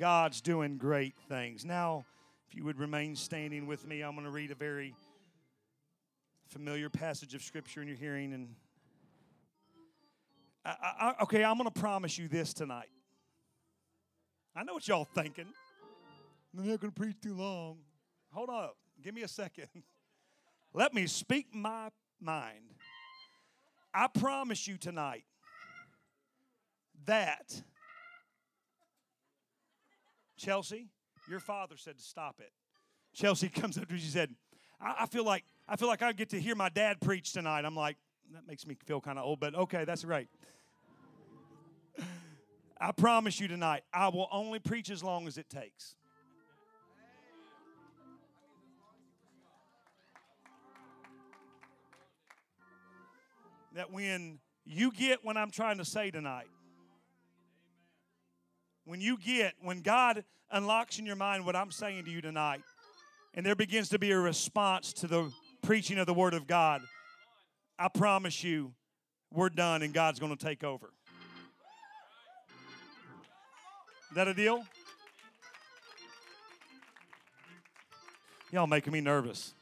God's doing great things. Now, if you would remain standing with me, I'm going to read a very familiar passage of Scripture in your hearing. And I, I, okay, I'm going to promise you this tonight. I know what y'all thinking. I'm not going to preach too long. Hold up. Give me a second. Let me speak my mind. I promise you tonight that Chelsea, your father said to stop it. Chelsea comes up to me. She said, I, I feel like I feel like I get to hear my dad preach tonight. I'm like, that makes me feel kind of old, but okay, that's great. I promise you tonight, I will only preach as long as it takes. That when you get what I'm trying to say tonight, when you get, when God unlocks in your mind what I'm saying to you tonight, and there begins to be a response to the preaching of the Word of God, I promise you, we're done and God's going to take over. Is that a deal? Y'all making me nervous.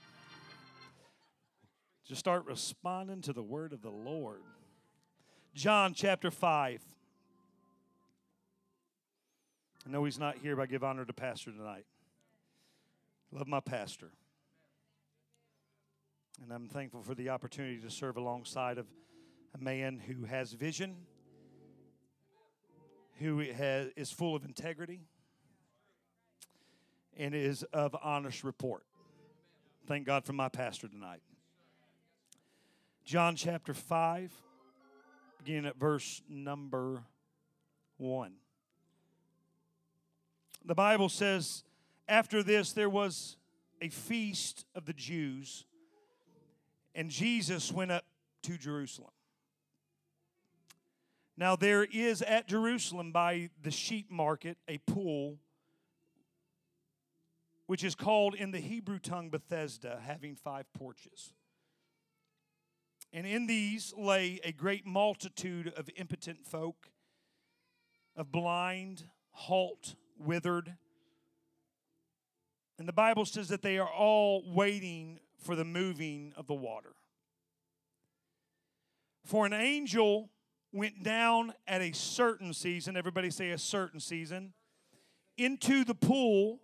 Just start responding to the word of the Lord. John chapter 5. I know he's not here, but I give honor to Pastor tonight. Love my pastor. And I'm thankful for the opportunity to serve alongside of a man who has vision, who has, is full of integrity, and is of honest report. Thank God for my pastor tonight. John chapter 5, beginning at verse number 1. The Bible says, after this, there was a feast of the Jews, and Jesus went up to Jerusalem. Now, there is at Jerusalem by the sheep market a pool, which is called in the Hebrew tongue Bethesda, having five porches. And in these lay a great multitude of impotent folk, of blind, halt, withered. And the Bible says that they are all waiting for the moving of the water. For an angel went down at a certain season, everybody say a certain season, into the pool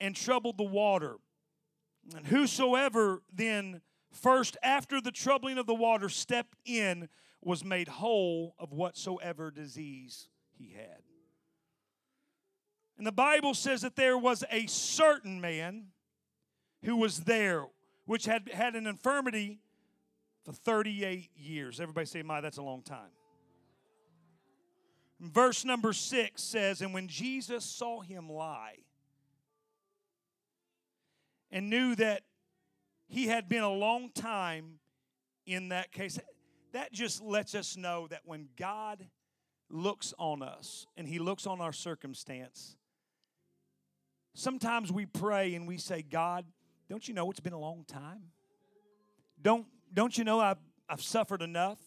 and troubled the water. And whosoever then first after the troubling of the water stepped in was made whole of whatsoever disease he had. And the Bible says that there was a certain man who was there, which had had an infirmity for 38 years. Everybody say, My, that's a long time. Verse number six says, And when Jesus saw him lie and knew that he had been a long time in that case, that just lets us know that when God looks on us and he looks on our circumstance, Sometimes we pray and we say, God, don't you know it's been a long time? Don't, don't you know I've, I've suffered enough?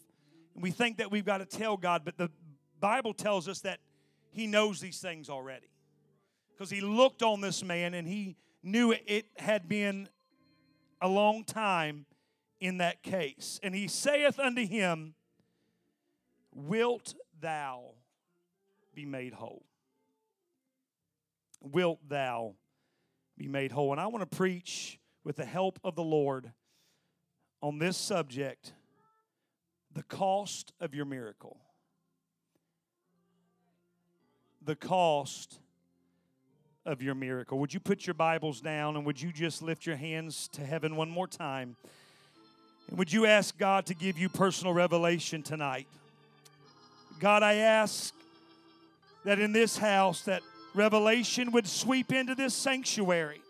And we think that we've got to tell God, but the Bible tells us that He knows these things already. Because He looked on this man and He knew it had been a long time in that case. And He saith unto him, Wilt thou be made whole? Wilt thou be made whole? And I want to preach with the help of the Lord on this subject the cost of your miracle. The cost of your miracle. Would you put your Bibles down and would you just lift your hands to heaven one more time? And would you ask God to give you personal revelation tonight? God, I ask that in this house that revelation would sweep into this sanctuary.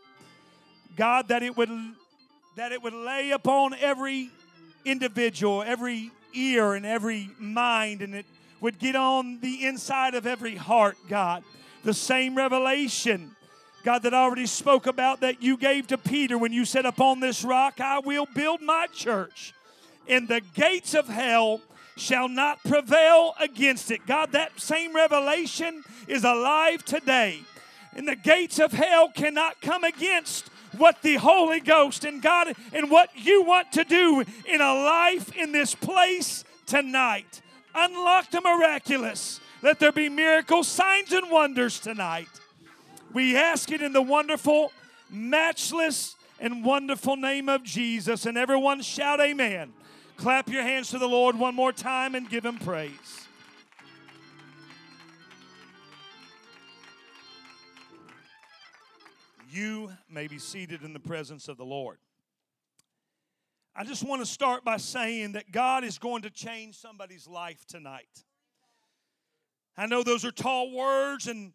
God, that it would that it would lay upon every individual, every ear and every mind and it would get on the inside of every heart, God. The same revelation God, that I already spoke about that you gave to Peter when you said, Upon this rock I will build my church, and the gates of hell shall not prevail against it. God, that same revelation is alive today. And the gates of hell cannot come against what the Holy Ghost and God and what you want to do in a life in this place tonight. Unlock the miraculous. Let there be miracles, signs, and wonders tonight. We ask it in the wonderful, matchless, and wonderful name of Jesus. And everyone shout, Amen. Clap your hands to the Lord one more time and give him praise. You may be seated in the presence of the Lord. I just want to start by saying that God is going to change somebody's life tonight. I know those are tall words and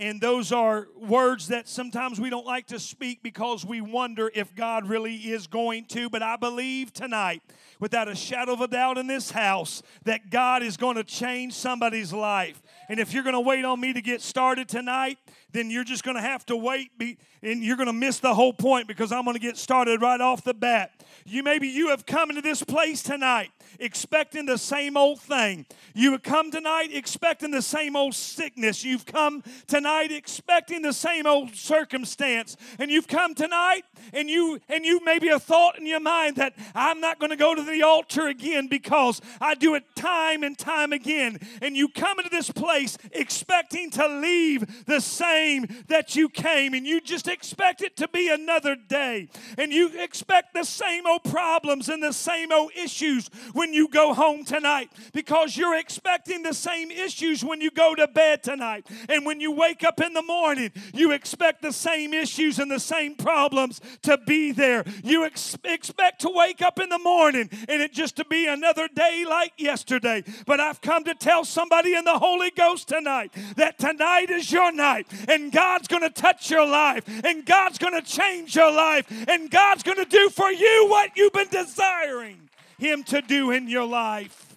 and those are words that sometimes we don't like to speak because we wonder if God really is going to. But I believe tonight, without a shadow of a doubt in this house, that God is going to change somebody's life. And if you're going to wait on me to get started tonight, then you're just going to have to wait be, and you're going to miss the whole point because I'm going to get started right off the bat. You maybe you have come into this place tonight expecting the same old thing. You have come tonight expecting the same old sickness. You've come tonight expecting the same old circumstance. And you've come tonight and you and you maybe a thought in your mind that I'm not going to go to the altar again because I do it time and time again. And you come into this place expecting to leave the same that you came and you just expect it to be another day. And you expect the same old problems and the same old issues when you go home tonight because you're expecting the same issues when you go to bed tonight. And when you wake up in the morning, you expect the same issues and the same problems to be there. You ex- expect to wake up in the morning and it just to be another day like yesterday. But I've come to tell somebody in the Holy Ghost tonight that tonight is your night and God's going to touch your life and God's going to change your life and God's going to do for you what you've been desiring. Him to do in your life.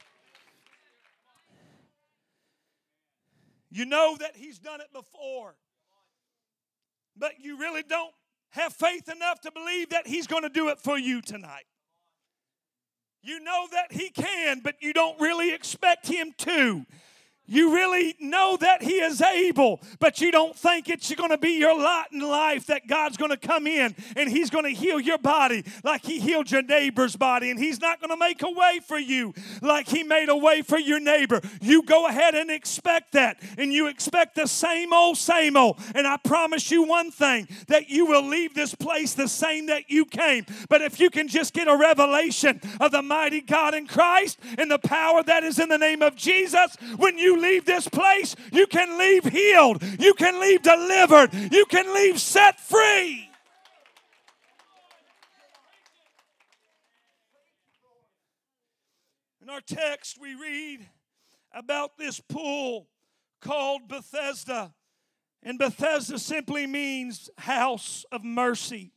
You know that He's done it before, but you really don't have faith enough to believe that He's going to do it for you tonight. You know that He can, but you don't really expect Him to. You really know that He is able, but you don't think it's going to be your lot in life that God's going to come in and He's going to heal your body like He healed your neighbor's body, and He's not going to make a way for you like He made a way for your neighbor. You go ahead and expect that, and you expect the same old, same old. And I promise you one thing that you will leave this place the same that you came. But if you can just get a revelation of the mighty God in Christ and the power that is in the name of Jesus, when you leave this place, you can leave healed, you can leave delivered, you can leave set free. In our text, we read about this pool called Bethesda. And Bethesda simply means house of mercy.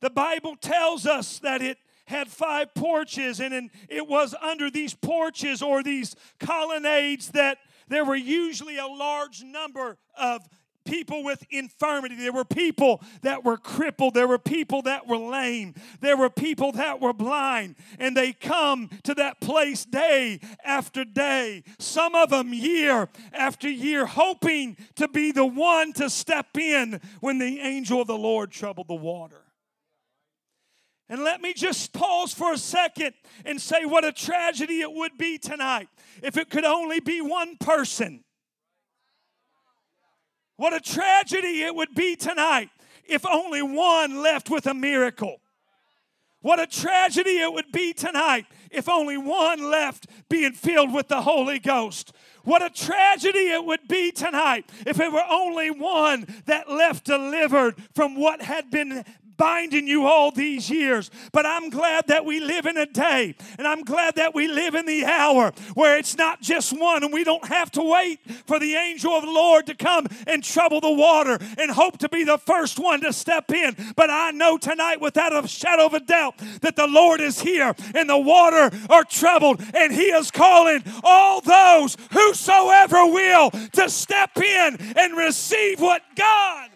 The Bible tells us that it had five porches, and it was under these porches or these colonnades that there were usually a large number of people with infirmity. There were people that were crippled. There were people that were lame. There were people that were blind. And they come to that place day after day, some of them year after year, hoping to be the one to step in when the angel of the Lord troubled the water. And let me just pause for a second and say what a tragedy it would be tonight if it could only be one person. What a tragedy it would be tonight if only one left with a miracle. What a tragedy it would be tonight if only one left being filled with the Holy Ghost. What a tragedy it would be tonight if it were only one that left delivered from what had been binding you all these years. But I'm glad that we live in a day, and I'm glad that we live in the hour where it's not just one, and we don't have to wait for the angel of the Lord to come and trouble the water and hope to be the first one to step in. But I know tonight, without a shadow of a doubt, that the Lord is here, and the water are troubled, and He is calling all those whosoever will to step in and receive what God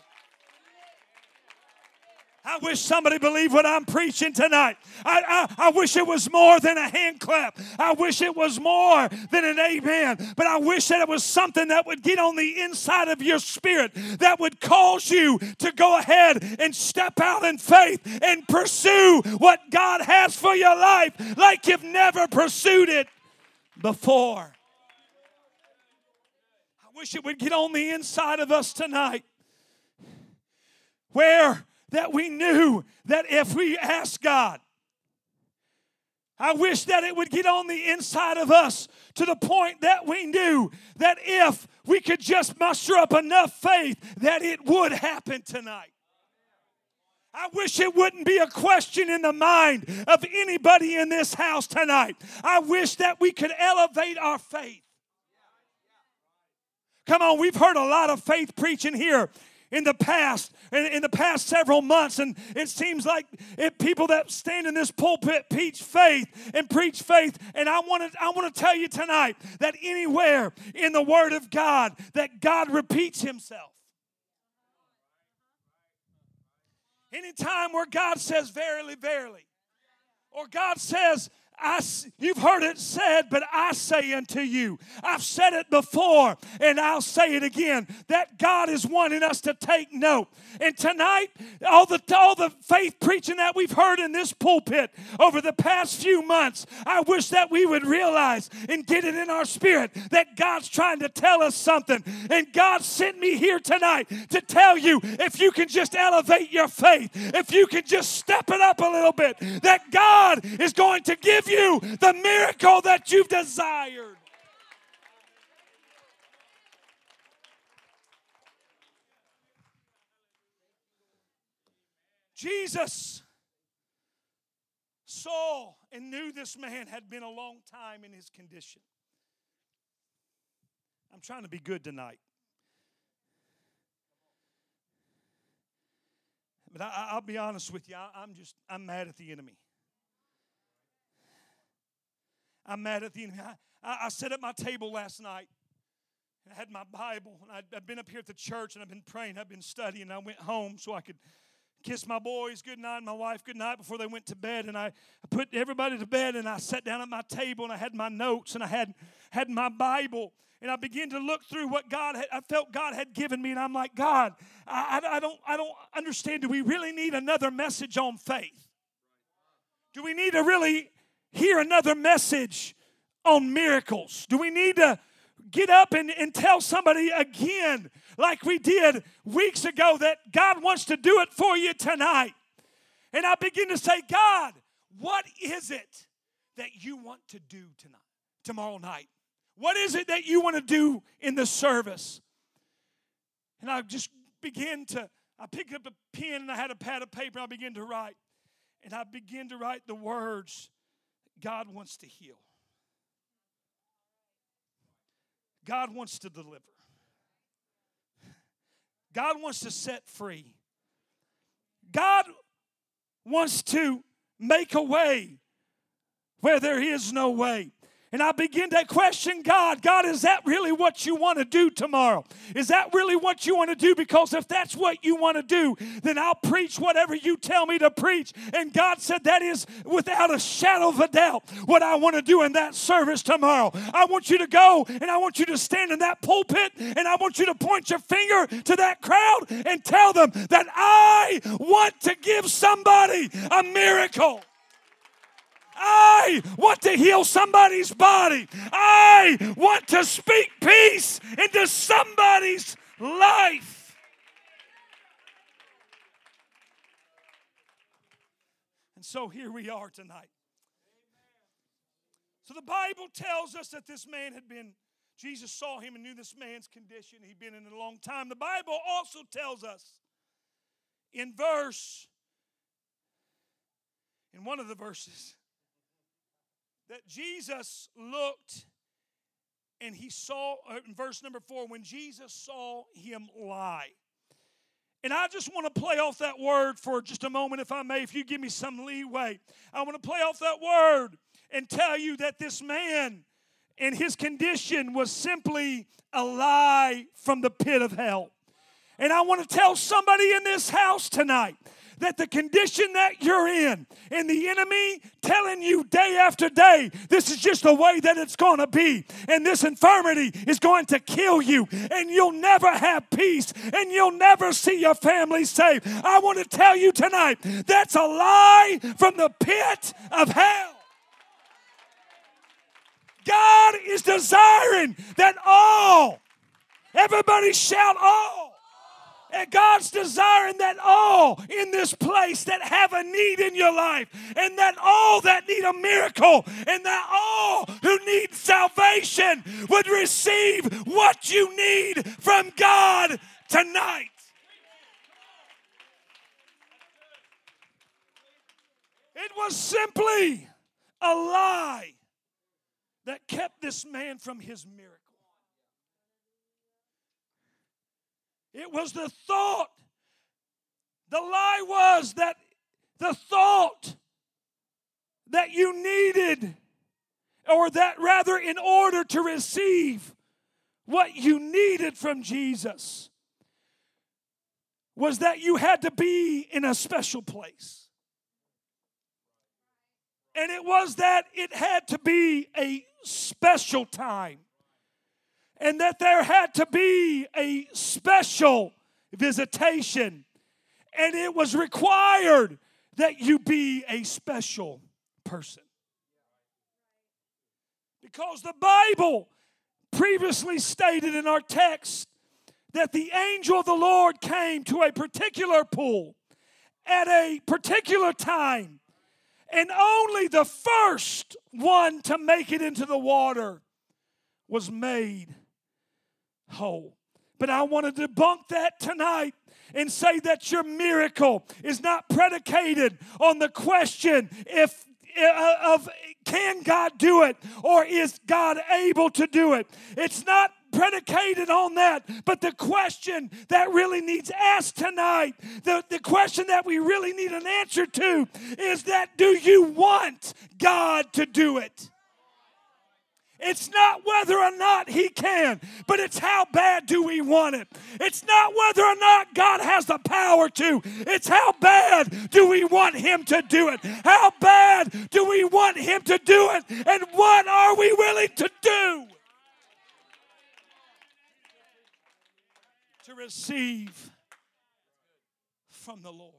I wish somebody believed what I'm preaching tonight. I, I, I, wish it was more than a hand clap. I wish it was more than an amen. But I wish that it was something that would get on the inside of your spirit that would cause you to go ahead and step out in faith and pursue what God has for your life like you've never pursued it before. I wish it would get on the inside of us tonight. Where that we knew that if we asked God, I wish that it would get on the inside of us to the point that we knew that if we could just muster up enough faith, that it would happen tonight. I wish it wouldn't be a question in the mind of anybody in this house tonight. I wish that we could elevate our faith. Come on, we've heard a lot of faith preaching here in the past in, in the past several months. And it seems like it, people that stand in this pulpit preach faith and preach faith and i want to i want to tell you tonight that anywhere in the word of god that god repeats himself. Anytime where god says verily verily or god says I, you've heard it said, but I say unto you, I've said it before and I'll say it again, that God is wanting us to take note. And tonight, all the, all the faith preaching that we've heard in this pulpit over the past few months, I wish that we would realize and get it in our spirit that God's trying to tell us something. And God sent me here tonight to tell you if you can just elevate your faith, if you can just step it up a little bit, that God is going to give you the miracle that you've desired. Jesus saw and knew this man had been a long time in his condition. I'm trying to be good tonight. But I, will be honest with you, I, I'm just, I'm mad at the enemy. I'm mad at the enemy. I, I sat at my table last night and I had my Bible and I'd, I'd been up here at the church and I've been praying, I've been studying. I went home so I could kiss my boys good night, my wife good night before they went to bed. And I, I put everybody to bed and I sat down at my table and I had my notes and I had, had my Bible. And I began to look through what God had, I felt God had given me. And I'm like, God, I, I, I don't, I don't understand. Do we really need another message on faith? Do we need to really hear another message on miracles? Do we need to get up and, and tell somebody again, like we did weeks ago, that God wants to do it for you tonight? And I begin to say, God, what is it that you want to do tonight, tomorrow night? What is it that you want to do in the service? And I just began to, I picked up a pen and I had a pad of paper and I began to write. And I began to write the words God wants to heal. God wants to deliver. God wants to set free. God wants to make a way where there is no way. And I begin to question God God, is that really what you want to do tomorrow? Is that really what you want to do? Because if that's what you want to do, then I'll preach whatever you tell me to preach. And God said, That is without a shadow of a doubt what I want to do in that service tomorrow. I want you to go and I want you to stand in that pulpit and I want you to point your finger to that crowd and tell them that I want to give somebody a miracle. I want to heal somebody's body. I want to speak peace into somebody's life. And so here we are tonight. So the Bible tells us that this man had been, Jesus saw him and knew this man's condition. He'd been in a long time. The Bible also tells us in verse, in one of the verses, that Jesus looked and he saw, uh, in verse number four, when Jesus saw him lie. And I just want to play off that word for just a moment, if I may, if you give me some leeway. I want to play off that word and tell you that this man and his condition was simply a lie from the pit of hell. And I want to tell somebody in this house tonight that the condition that you're in and the enemy telling you day after day, this is just the way that it's going to be, and this infirmity is going to kill you, and you'll never have peace, and you'll never see your family saved. I want to tell you tonight that's a lie from the pit of hell. God is desiring that all, everybody shout all and God's desiring that all in this place that have a need in your life, and that all that need a miracle, and that all who need salvation would receive what you need from God tonight. It was simply a lie that kept this man from his miracle. It was the thought. The lie was that the thought that you needed, or that rather, in order to receive what you needed from Jesus, was that you had to be in a special place. And it was that it had to be a special time and that there had to be a special visitation, and it was required that you be a special person. Because the Bible previously stated in our text that the angel of the Lord came to a particular pool at a particular time, and only the first one to make it into the water was made whole. But I want to debunk that tonight and say that your miracle is not predicated on the question if uh, of can God do it or is God able to do it. It's not predicated on that. But the question that really needs asked tonight, the, the question that we really need an answer to is that do you want God to do it? It's not whether or not He can, but it's how bad do we want it. It's not whether or not God has the power to, it's how bad do we want Him to do it. How bad do we want Him to do it, and what are we willing to do to receive from the Lord?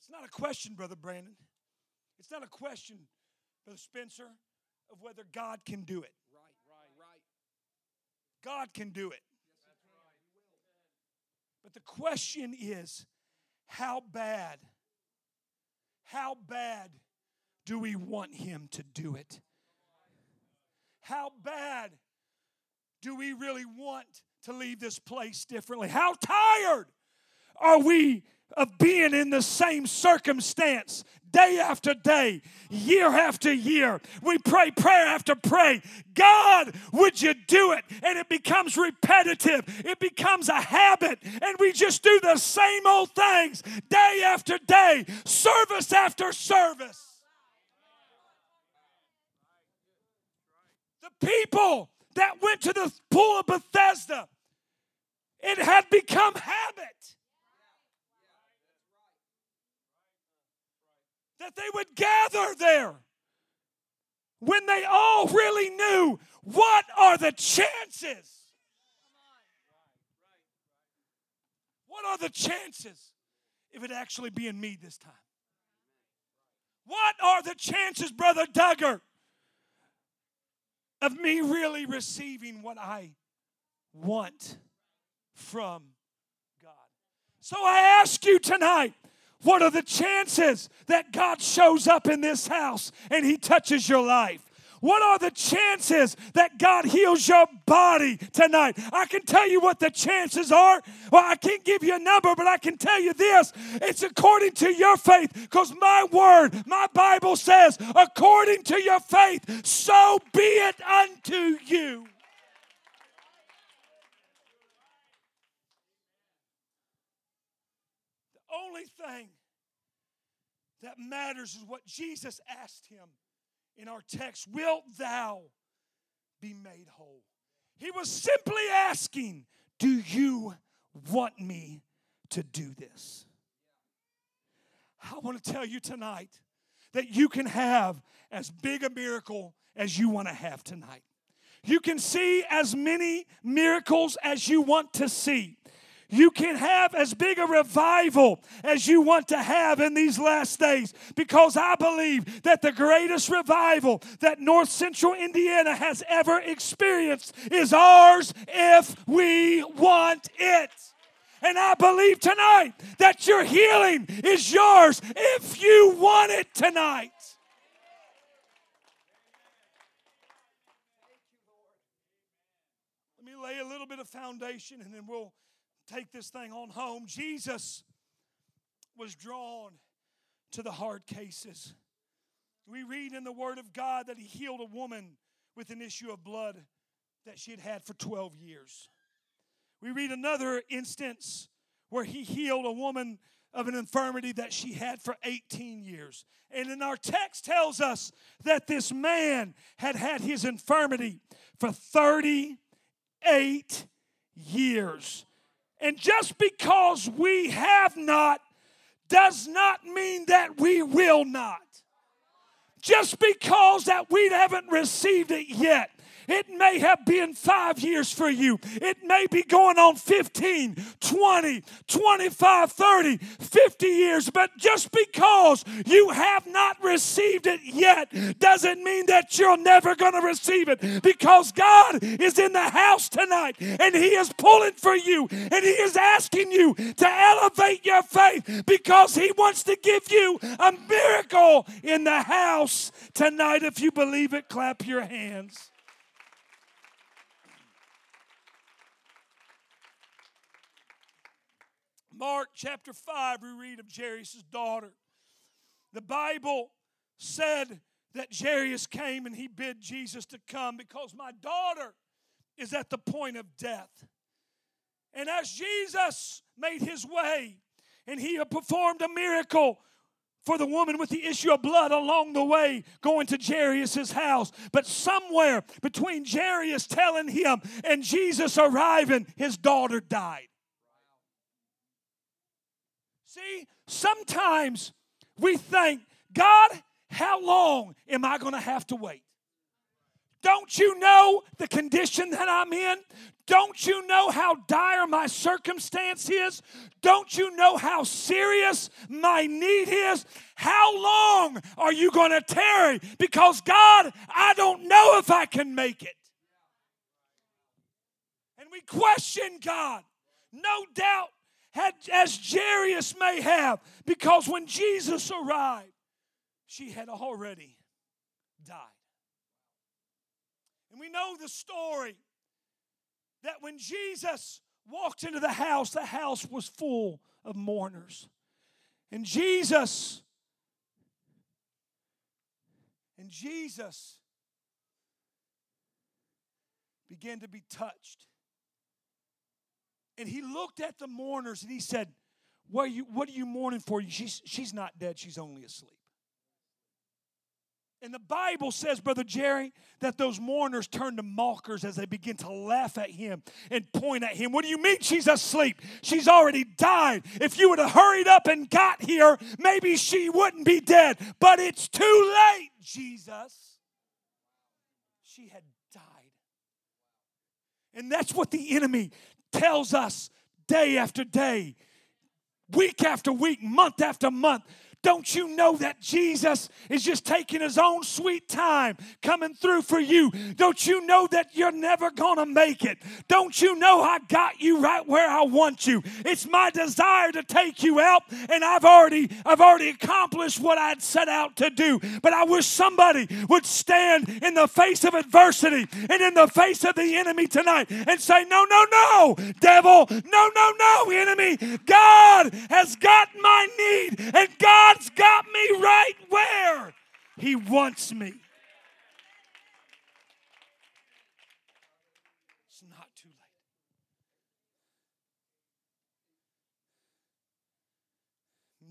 It's not a question, Brother Brandon. It's not a question, Brother Spencer of whether God can do it. Right, right, right. God can do it. But the question is how bad, how bad do we want Him to do it? How bad do we really want to leave this place differently? How tired are we of being in the same circumstance day after day, year after year. We pray prayer after prayer. God, would you do it? And it becomes repetitive, it becomes a habit, and we just do the same old things day after day, service after service. The people that went to the pool of Bethesda, it had become habit. That they would gather there when they all really knew what are the chances? What are the chances of it actually being me this time? What are the chances, Brother Duggar, of me really receiving what I want from God? So I ask you tonight what are the chances that God shows up in this house and He touches your life? What are the chances that God heals your body tonight? I can tell you what the chances are. Well, I can't give you a number, but I can tell you this it's according to your faith, because my word, my Bible says, according to your faith, so be it unto you. Only thing that matters is what Jesus asked him in our text Wilt thou be made whole? He was simply asking, Do you want me to do this? I want to tell you tonight that you can have as big a miracle as you want to have tonight. You can see as many miracles as you want to see. You can have as big a revival as you want to have in these last days because I believe that the greatest revival that North Central Indiana has ever experienced is ours if we want it. And I believe tonight that your healing is yours if you want it tonight. Let me lay a little bit of foundation and then we'll take this thing on home. Jesus was drawn to the hard cases. We read in the Word of God that He healed a woman with an issue of blood that she had had for 12 years. We read another instance where He healed a woman of an infirmity that she had for 18 years. And in our text tells us that this man had had his infirmity for 38 years. And just because we have not does not mean that we will not. Just because that we haven't received it yet it may have been five years for you. It may be going on 15, 20, 25, 30, 50 years. But just because you have not received it yet doesn't mean that you're never going to receive it because God is in the house tonight and He is pulling for you and He is asking you to elevate your faith because He wants to give you a miracle in the house tonight. If you believe it, clap your hands. Mark chapter 5, we read of Jairus' daughter. The Bible said that Jairus came and he bid Jesus to come because my daughter is at the point of death. And as Jesus made his way and he performed a miracle for the woman with the issue of blood along the way going to Jairus' house. But somewhere between Jairus telling him and Jesus arriving, his daughter died. See, sometimes we think, God, how long am I going to have to wait? Don't you know the condition that I'm in? Don't you know how dire my circumstance is? Don't you know how serious my need is? How long are you going to tarry? Because, God, I don't know if I can make it. And we question God. No doubt had, as Jairus may have, because when Jesus arrived, she had already died. And we know the story that when Jesus walked into the house, the house was full of mourners. And Jesus, and Jesus began to be touched and he looked at the mourners and he said, What are you, what are you mourning for? She's, she's not dead, she's only asleep. And the Bible says, Brother Jerry, that those mourners turned to mockers as they begin to laugh at him and point at him. What do you mean she's asleep? She's already died. If you would have hurried up and got here, maybe she wouldn't be dead. But it's too late, Jesus. She had died. And that's what the enemy tells us day after day, week after week, month after month. Don't you know that Jesus is just taking his own sweet time coming through for you? Don't you know that you're never to make it? Don't you know I got you right where I want you? It's my desire to take you out and I've already I've already accomplished what I'd set out to do. But I wish somebody would stand in the face of adversity and in the face of the enemy tonight and say, "No, no, no, devil. No, no, no, enemy. God has got my need and God God's got me right where He wants me. It's not too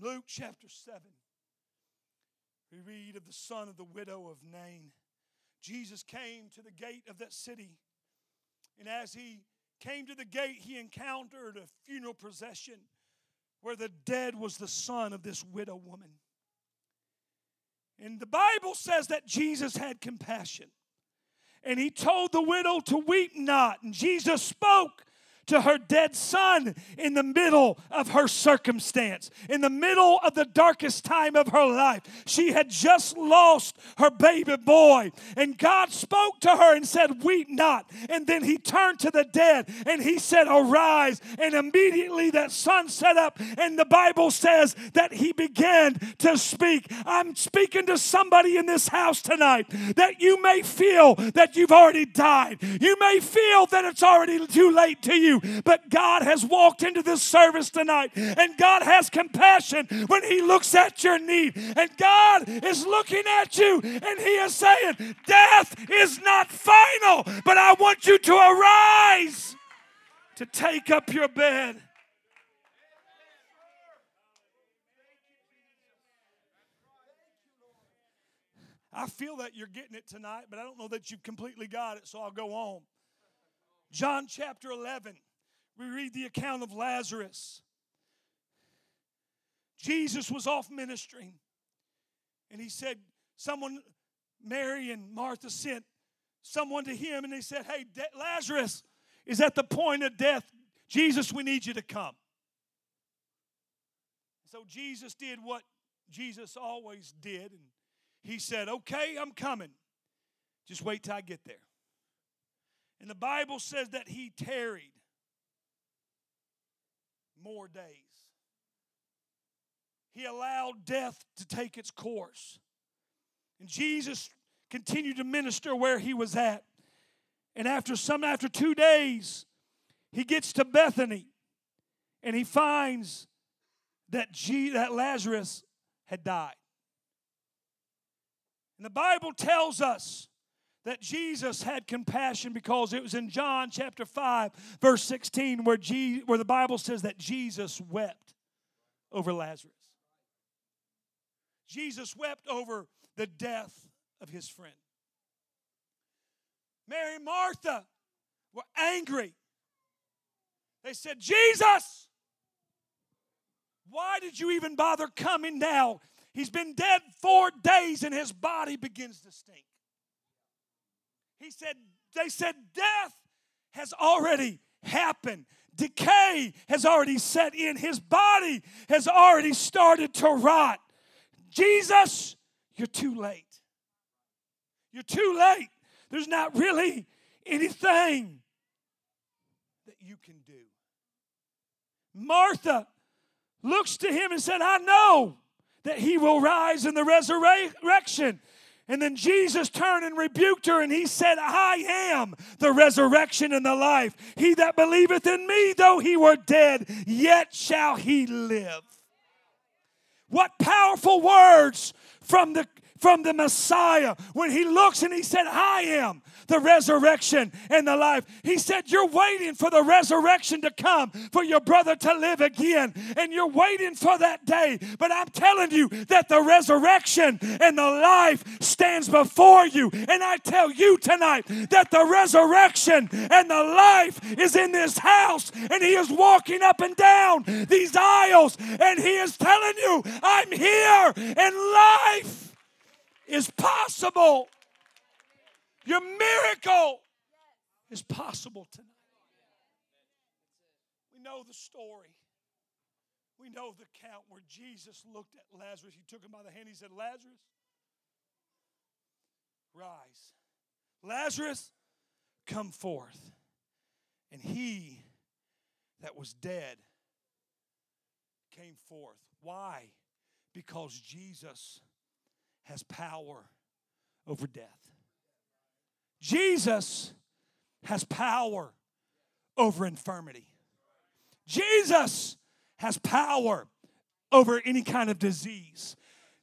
late. Luke chapter 7, we read of the son of the widow of Nain. Jesus came to the gate of that city, and as he came to the gate, he encountered a funeral procession where the dead was the son of this widow woman. And the Bible says that Jesus had compassion. And he told the widow to weep not. And Jesus spoke to her dead son in the middle of her circumstance, in the middle of the darkest time of her life. She had just lost her baby boy, and God spoke to her and said, Weep not. And then he turned to the dead and he said, Arise. And immediately that son sat up, and the Bible says that he began to speak. I'm speaking to somebody in this house tonight that you may feel that you've already died. You may feel that it's already too late to you. But God has walked into this service tonight, and God has compassion when He looks at your need. And God is looking at you, and He is saying, Death is not final, but I want you to arise to take up your bed. I feel that you're getting it tonight, but I don't know that you've completely got it, so I'll go on. John chapter 11 we read the account of Lazarus. Jesus was off ministering, and he said, Someone, Mary and Martha sent someone to him, and they said, Hey, De- Lazarus is at the point of death. Jesus, we need you to come. So Jesus did what Jesus always did, and he said, Okay, I'm coming. Just wait till I get there. And the Bible says that he tarried more days. He allowed death to take its course. And Jesus continued to minister where he was at. And after some after 2 days, he gets to Bethany and he finds that G, that Lazarus had died. And the Bible tells us that Jesus had compassion because it was in John chapter 5, verse 16, where, where the Bible says that Jesus wept over Lazarus. Jesus wept over the death of his friend. Mary and Martha were angry. They said, Jesus, why did you even bother coming now? He's been dead four days and his body begins to stink. He said, they said, death has already happened. Decay has already set in. His body has already started to rot. Jesus, you're too late. You're too late. There's not really anything that you can do. Martha looks to him and said, I know that he will rise in the resurrection. And then Jesus turned and rebuked her, and he said, I am the resurrection and the life. He that believeth in me, though he were dead, yet shall he live. What powerful words from the from the Messiah when he looks and he said, I am the resurrection and the life. He said, You're waiting for the resurrection to come, for your brother to live again, and you're waiting for that day. But I'm telling you that the resurrection and the life stands before you. And I tell you tonight that the resurrection and the life is in this house, and he is walking up and down these aisles, and he is telling you, I'm here, in life is possible. Your miracle is possible tonight. We know the story. We know the count where Jesus looked at Lazarus. He took him by the hand. He said, Lazarus, rise. Lazarus, come forth. And he that was dead came forth. Why? Because Jesus has power over death. Jesus has power over infirmity. Jesus has power over any kind of disease.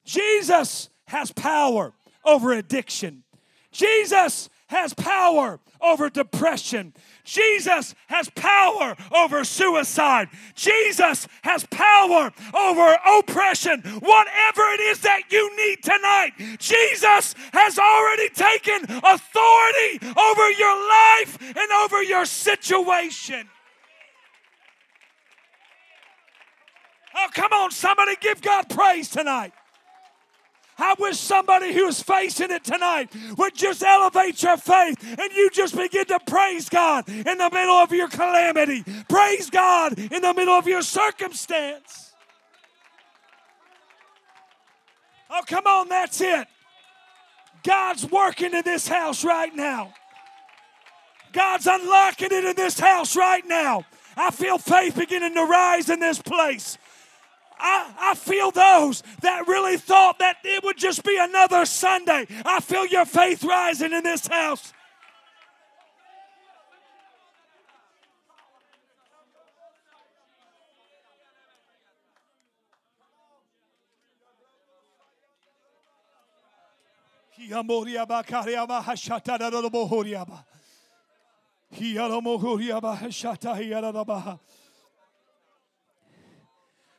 Jesus has power over addiction. Jesus has power over depression. Jesus has power over suicide. Jesus has power over oppression. Whatever it is that you need tonight, Jesus has already taken authority over your life and over your situation. Oh, come on, somebody give God praise tonight. I wish somebody who's facing it tonight would just elevate your faith and you just begin to praise God in the middle of your calamity. Praise God in the middle of your circumstance. Oh, come on, that's it. God's working in this house right now. God's unlocking it in this house right now. I feel faith beginning to rise in this place. I, I feel those that really thought that it would just be another Sunday. I feel your faith rising in this house.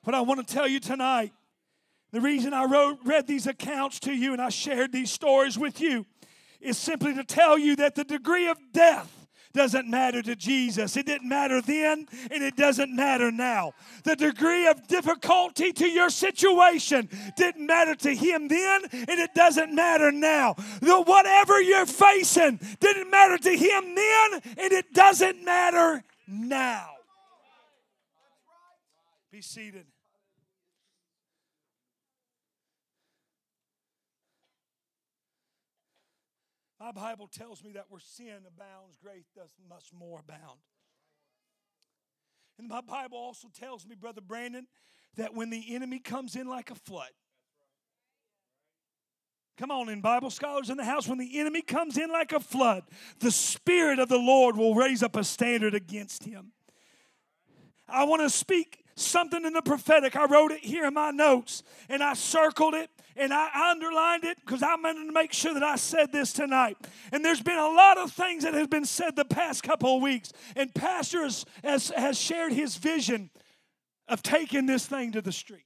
But I want to tell you tonight the reason I wrote, read these accounts to you and I shared these stories with you is simply to tell you that the degree of death doesn't matter to Jesus. It didn't matter then and it doesn't matter now. The degree of difficulty to your situation didn't matter to him then and it doesn't matter now. The whatever you're facing didn't matter to him then and it doesn't matter now. Be seated. My Bible tells me that where sin abounds, grace does much more abound. And my Bible also tells me, Brother Brandon, that when the enemy comes in like a flood, Come on, in Bible scholars in the house, when the enemy comes in like a flood, the Spirit of the Lord will raise up a standard against him. I want to speak something in the prophetic. I wrote it here in my notes and I circled it and I underlined it because I'm going to make sure that I said this tonight. And there's been a lot of things that have been said the past couple of weeks. And Pastor has, has, has shared his vision of taking this thing to the streets.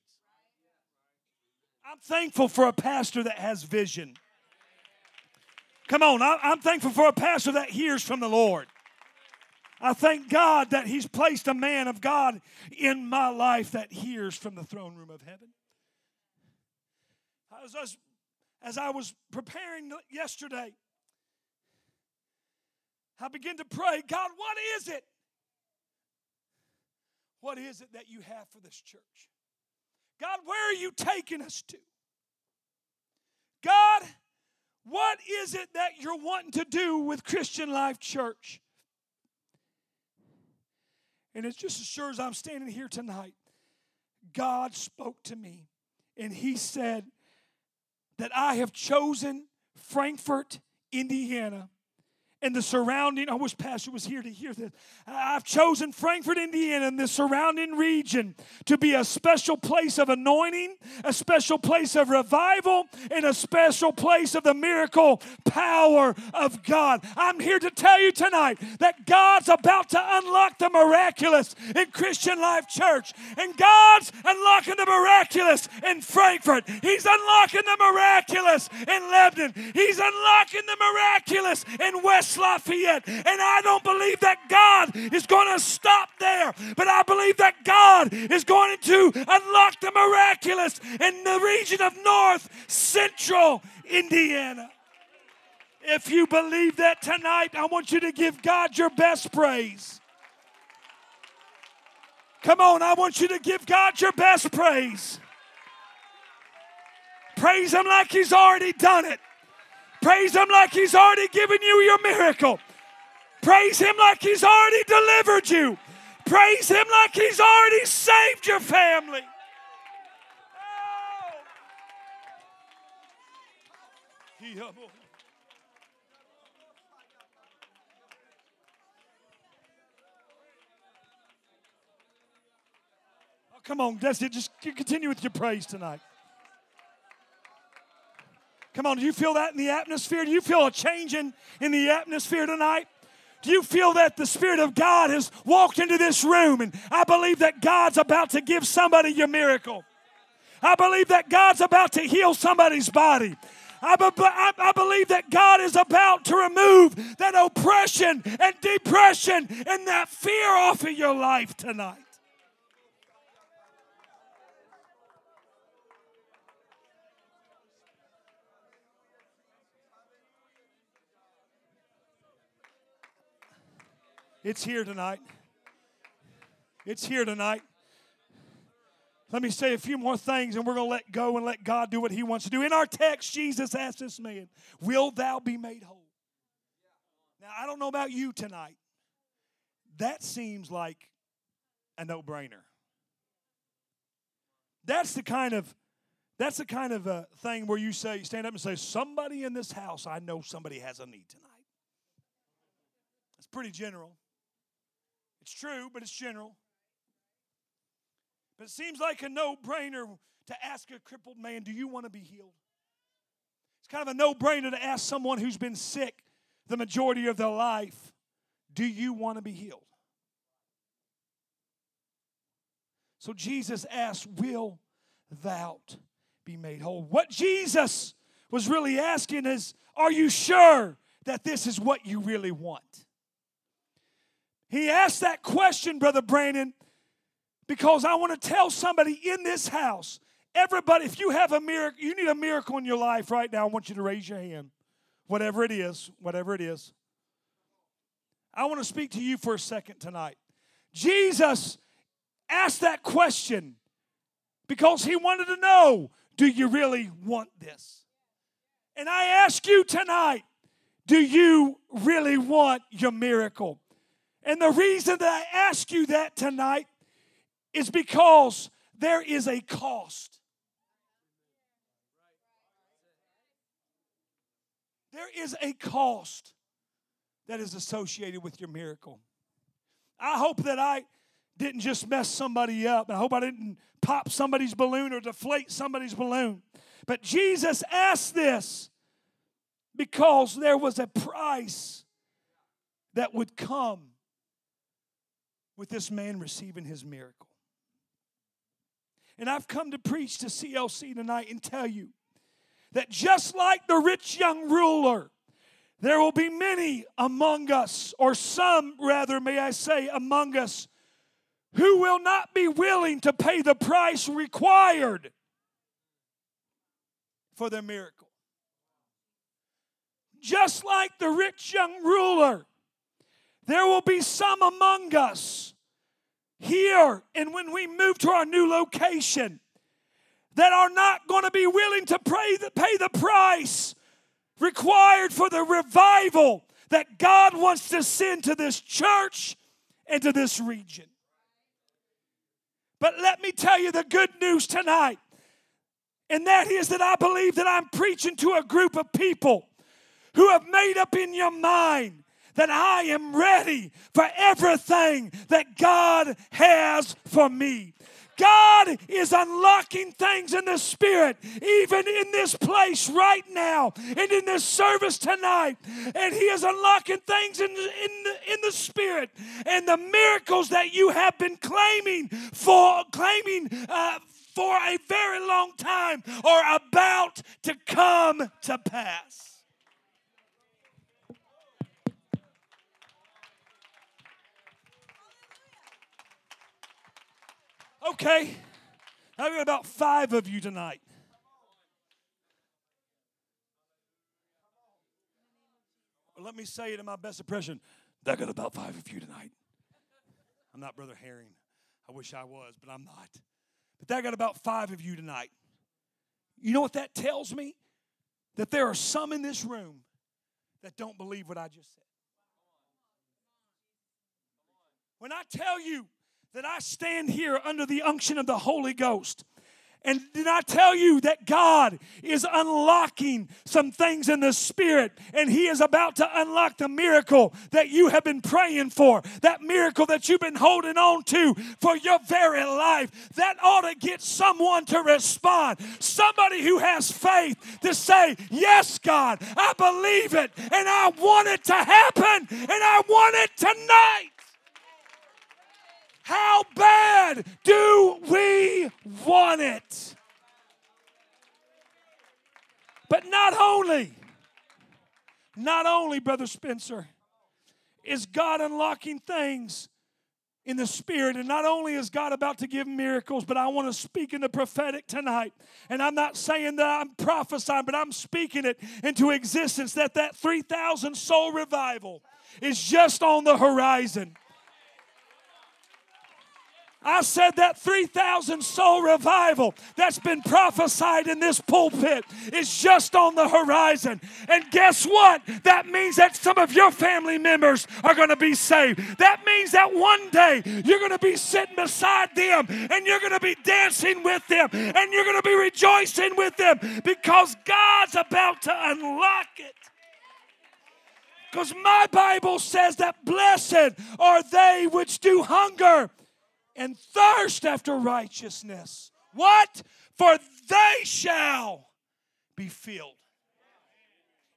I'm thankful for a pastor that has vision. Come on, I'm thankful for a pastor that hears from the Lord. I thank God that He's placed a man of God in my life that hears from the throne room of heaven. As I was, as I was preparing yesterday, I began to pray God, what is it? What is it that you have for this church? God, where are you taking us to? God, what is it that you're wanting to do with Christian Life Church? And it's just as sure as I'm standing here tonight, God spoke to me and He said, that I have chosen Frankfort, Indiana, and the surrounding. I wish Pastor was here to hear this. I've chosen Frankfort, Indiana, and the surrounding region to be a special place of anointing, a special place of revival, and a special place of the miracle power of God. I'm here to tell you tonight that God's about to unlock the miraculous in Christian Life Church, and God's unlocking the miraculous in Frankfort. He's unlocking the miraculous in Lebanon. He's unlocking the miraculous in West West Lafayette. And I don't believe that God is going to stop there, but I believe that God is going to unlock the miraculous in the region of North Central Indiana. If you believe that tonight, I want you to give God your best praise. Come on, I want you to give God your best praise. Praise Him like He's already done it. Praise Him like He's already given you your miracle. Praise Him like He's already delivered you. Praise Him like He's already saved your family. Oh. come on, that's it. Just continue with your praise tonight. Come on, do you feel that in the atmosphere? Do you feel a change in, in the atmosphere tonight? Do you feel that the Spirit of God has walked into this room? And I believe that God's about to give somebody your miracle. I believe that God's about to heal somebody's body. I, be- I, I, believe that God is about to remove that oppression and depression and that fear off of your life tonight. It's here tonight. It's here tonight. Let me say a few more things and we're going to let go and let God do what He wants to do. In our text, Jesus asked this man, Will thou be made whole? Now, I don't know about you tonight. That seems like a no brainer. That's the kind of that's the kind of a thing where you say, stand up and say, somebody in this house, I know somebody has a need tonight. It's pretty general. It's true, but it's general. But it seems like a no brainer to ask a crippled man, Do you want to be healed? It's kind of a no brainer to ask someone who's been sick the majority of their life, Do you want to be healed? So Jesus asked, Will thou be made whole? What Jesus was really asking is, Are you sure that this is what you really want? He asked that question, Brother Brandon, because I want to tell somebody in this house, everybody, if you have a miracle, you need a miracle in your life right now, I want you to raise your hand. Whatever it is, whatever it is. I want to speak to you for a second tonight. Jesus asked that question because he wanted to know do you really want this? And I ask you tonight do you really want your miracle? And the reason that I ask you that tonight is because there is a cost. There is a cost that is associated with your miracle. I hope that I didn't just mess somebody up. I hope I didn't pop somebody's balloon or deflate somebody's balloon. But Jesus asked this because there was a price that would come with this man receiving his miracle. And I've come to preach to CLC tonight and tell you that just like the rich young ruler, there will be many among us, or some rather, may I say, among us, who will not be willing to pay the price required for their miracle. Just like the rich young ruler, there will be some among us here and when we move to our new location that are not going to be willing to pay the, price required for the revival that God wants to send to this church and to this region. But let me tell you the good news tonight, and that is that I believe that I'm preaching to a group of people who have made up in your mind that I am ready for everything that God has for me. God is unlocking things in the spirit, even in this place right now and in this service tonight. And He is unlocking things in, in, the, in the spirit. And the miracles that you have been claiming for, claiming uh, for a very long time are about to come to pass. Okay, I've got about five of you tonight. let me say it in my best impression. I got about five of you tonight. I'm not Brother Herring. I wish I was, but I'm not. But that got about five of you tonight. You know what that tells me? That there are some in this room that don't believe what I just said. When I tell you that I stand here under the unction of the Holy Ghost. And did I tell you that God is unlocking some things in the spirit and He is about to unlock the miracle that you have been praying for, that miracle that you've been holding on to for your very life? That ought to get someone to respond. Somebody who has faith to say, Yes, God, I believe it and I want it to happen and I want it tonight. How bad do we want it? But not only, not only, Brother Spencer, is God unlocking things in the spirit. And not only is God about to give miracles, but I want to speak in the prophetic tonight. And I'm not saying that I'm prophesying, but I'm speaking it into existence that that 3,000 soul revival is just on the horizon. I said that 3,000 soul revival that's been prophesied in this pulpit is just on the horizon. And guess what? That means that some of your family members are going to be saved. That means that one day you're going to be sitting beside them and you're going to be dancing with them and you're going to be rejoicing with them because God's about to unlock it. Because my Bible says that blessed are they which do hunger and thirst after righteousness. What? For they shall be filled.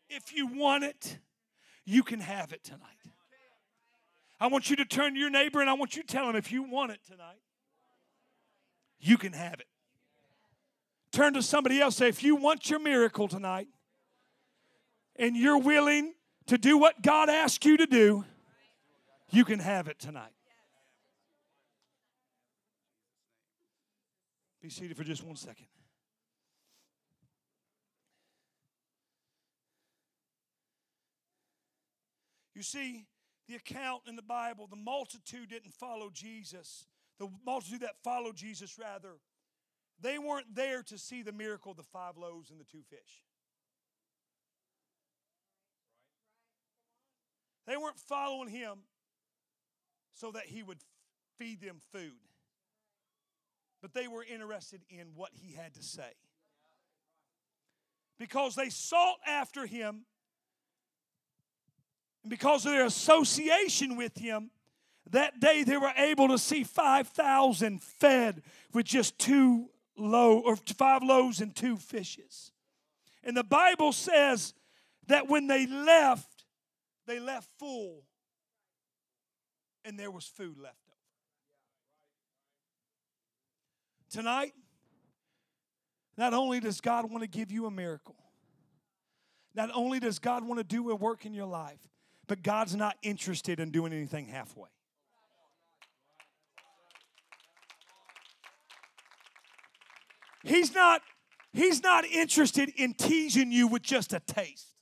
If you want it, you can have it tonight. I want you to turn to your neighbor and I want you to tell him if you want it tonight, you can have it. Turn to somebody else, say, if you want your miracle tonight and you're willing to do what God asked you to do, you can have it tonight. Be seated for just one second. You see, the account in the Bible, the multitude didn't follow Jesus. The multitude that followed Jesus, rather, they weren't there to see the miracle of the five loaves and the two fish. They weren't following him so that he would feed them food but they were interested in what he had to say. Because they sought after him, and because of their association with him, that day they were able to see 5,000 fed with just two low or five loaves and two fishes. And the Bible says that when they left, they left full and there was food left. Tonight, not only does God want to give you a miracle, not only does God want to do a work in your life, but God's not interested in doing anything halfway. He's not he's not interested in teasing you with just a taste.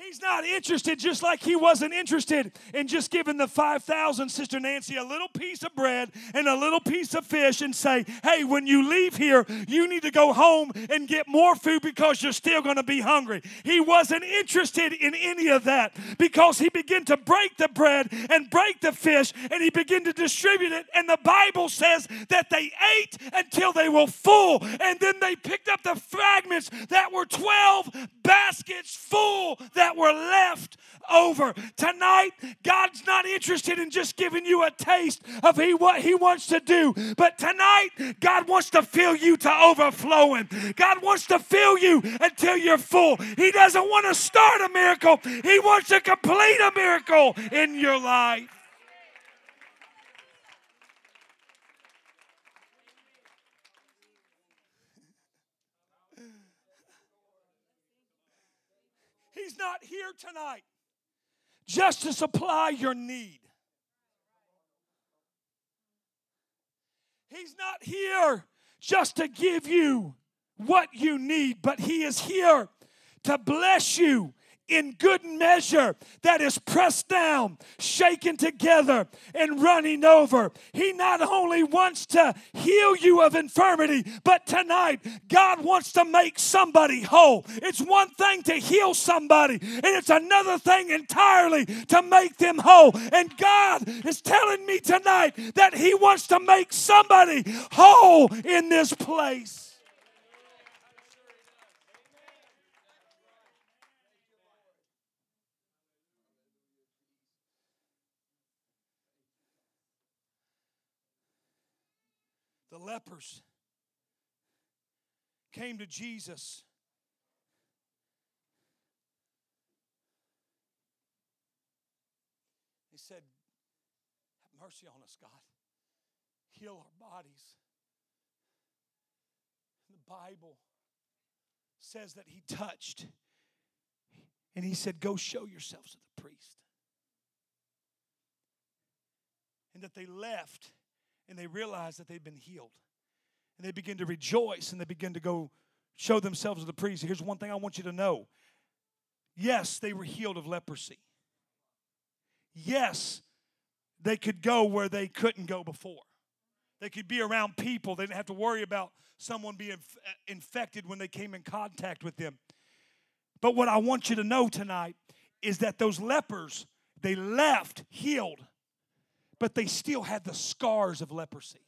He's not interested, just like he wasn't interested in just giving the 5,000, Sister Nancy, a little piece of bread and a little piece of fish and say, hey, when you leave here, you need to go home and get more food because you're still going to be hungry. He wasn't interested in any of that because he began to break the bread and break the fish and he began to distribute it. And the Bible says that they ate until they were full and then they picked up the fragments that were 12 baskets full that were left over. Tonight, God's not interested in just giving you a taste of he, what He wants to do, but tonight, God wants to fill you to overflowing. God wants to fill you until you're full. He doesn't want to start a miracle, He wants to complete a miracle in your life. He's not here tonight just to supply your need. He's not here just to give you what you need, but He is here to bless you in good measure that is pressed down, shaken together, and running over. He not only wants to heal you of infirmity, but tonight, God wants to make somebody whole. It's one thing to heal somebody, and it's another thing entirely to make them whole. And God is telling me tonight that He wants to make somebody whole in this place. the lepers came to Jesus. He said, Have mercy on us, God. Heal our bodies. The Bible says that he touched and he said, Go show yourselves to the priest. And that they left and they realize that they've been healed. And they begin to rejoice and they begin to go show themselves to the priest. Here's one thing I want you to know yes, they were healed of leprosy. Yes, they could go where they couldn't go before. They could be around people. They didn't have to worry about someone being uh, infected when they came in contact with them. But what I want you to know tonight is that those lepers, they left healed but they still had the scars of leprosy.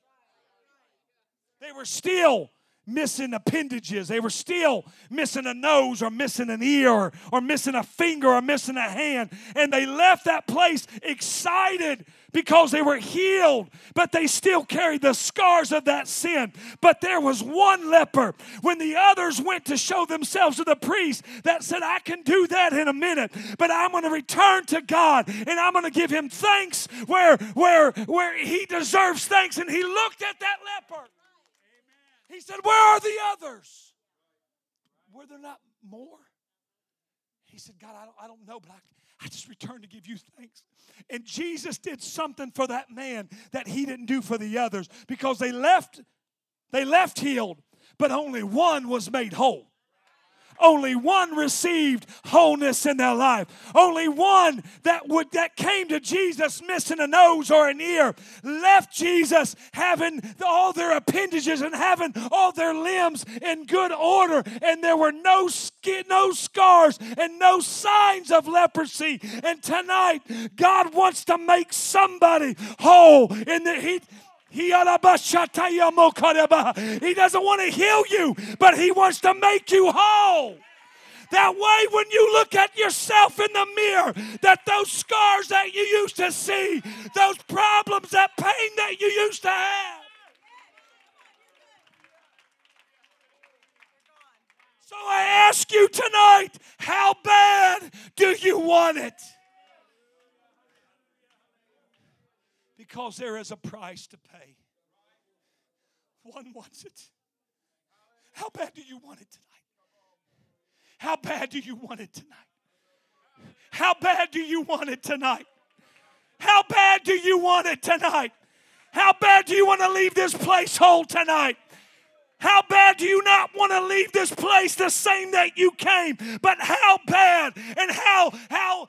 They were still missing appendages. They were still missing a nose or missing an ear or, missing a finger or missing a hand. And they left that place excited because they were healed, but they still carried the scars of that sin. But there was one leper when the others went to show themselves to the priest that said, I can do that in a minute, but I'm going to return to God and I'm going to give him thanks where, where, where he deserves thanks. And he looked at that leper. He said, Where are the others? Were there not more? He said, God, I don't, I don't know, but I, I just returned to give you thanks. And Jesus did something for that man that he didn't do for the others because they left, they left healed, but only one was made whole. Only one received wholeness in their life. Only one that would that came to Jesus missing a nose or an ear left Jesus having all their appendages and having all their limbs in good order, and there were no skin, no scars and no signs of leprosy. And tonight, God wants to make somebody whole in the He he doesn't want to heal you, but He wants to make you whole. That way, when you look at yourself in the mirror, that those scars that you used to see, those problems, that pain that you used to have. So I ask you tonight, how bad do you want it? Because there is a price to pay. One wants it. How bad do you want it tonight? How bad do you want it tonight? How bad do you want it tonight? How bad do you want it tonight? How bad do you want to leave this place whole tonight? How bad do you not want to leave this place the same that you came? But how bad and how how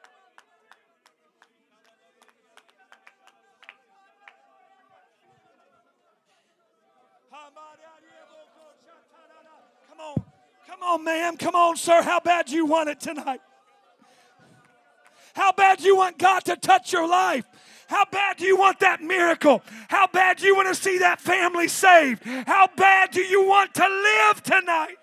on. Come on, ma'am. Come on, sir. How bad you want it tonight? How bad you want God to touch your life? How bad do you want that miracle? How bad do you want to see that family saved? How bad do you want to live tonight?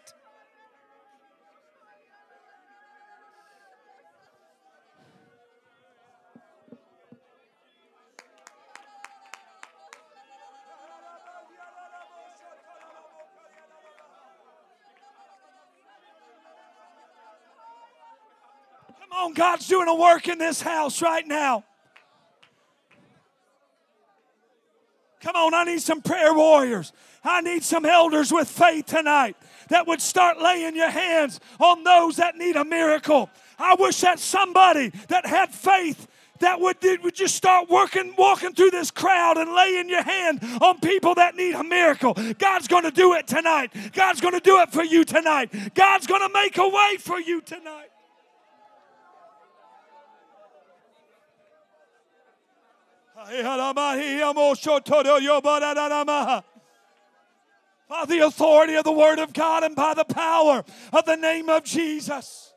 On, God's doing a work in this house right now. Come on, I need some prayer warriors. I need some elders with faith tonight that would start laying your hands on those that need a miracle. I wish that somebody that had faith that would, would just start working, walking through this crowd and laying your hand on people that need a miracle. God's going to do it tonight. God's going to do it for you tonight. God's going to make a way for you tonight. By the authority of the Word of God and by the power of the name of Jesus.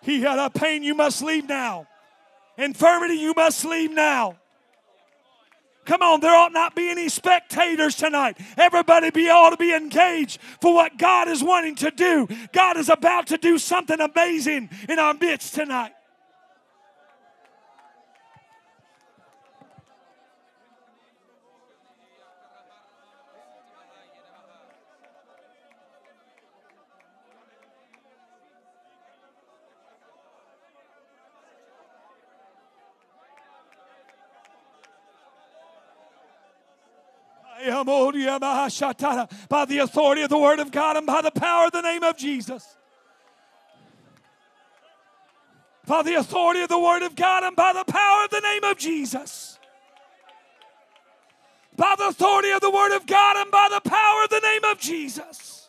He had a pain, you must leave now. Infirmity, you must leave now. Come on, there ought not be any spectators tonight. Everybody be ought to be engaged for what God is wanting to do. God is about to do something amazing in our midst tonight. By the authority of the Word of God and by the power of the name of Jesus. By the authority of the Word of God and by the power of the name of Jesus. By the authority of the Word of God and by the power of the name of Jesus.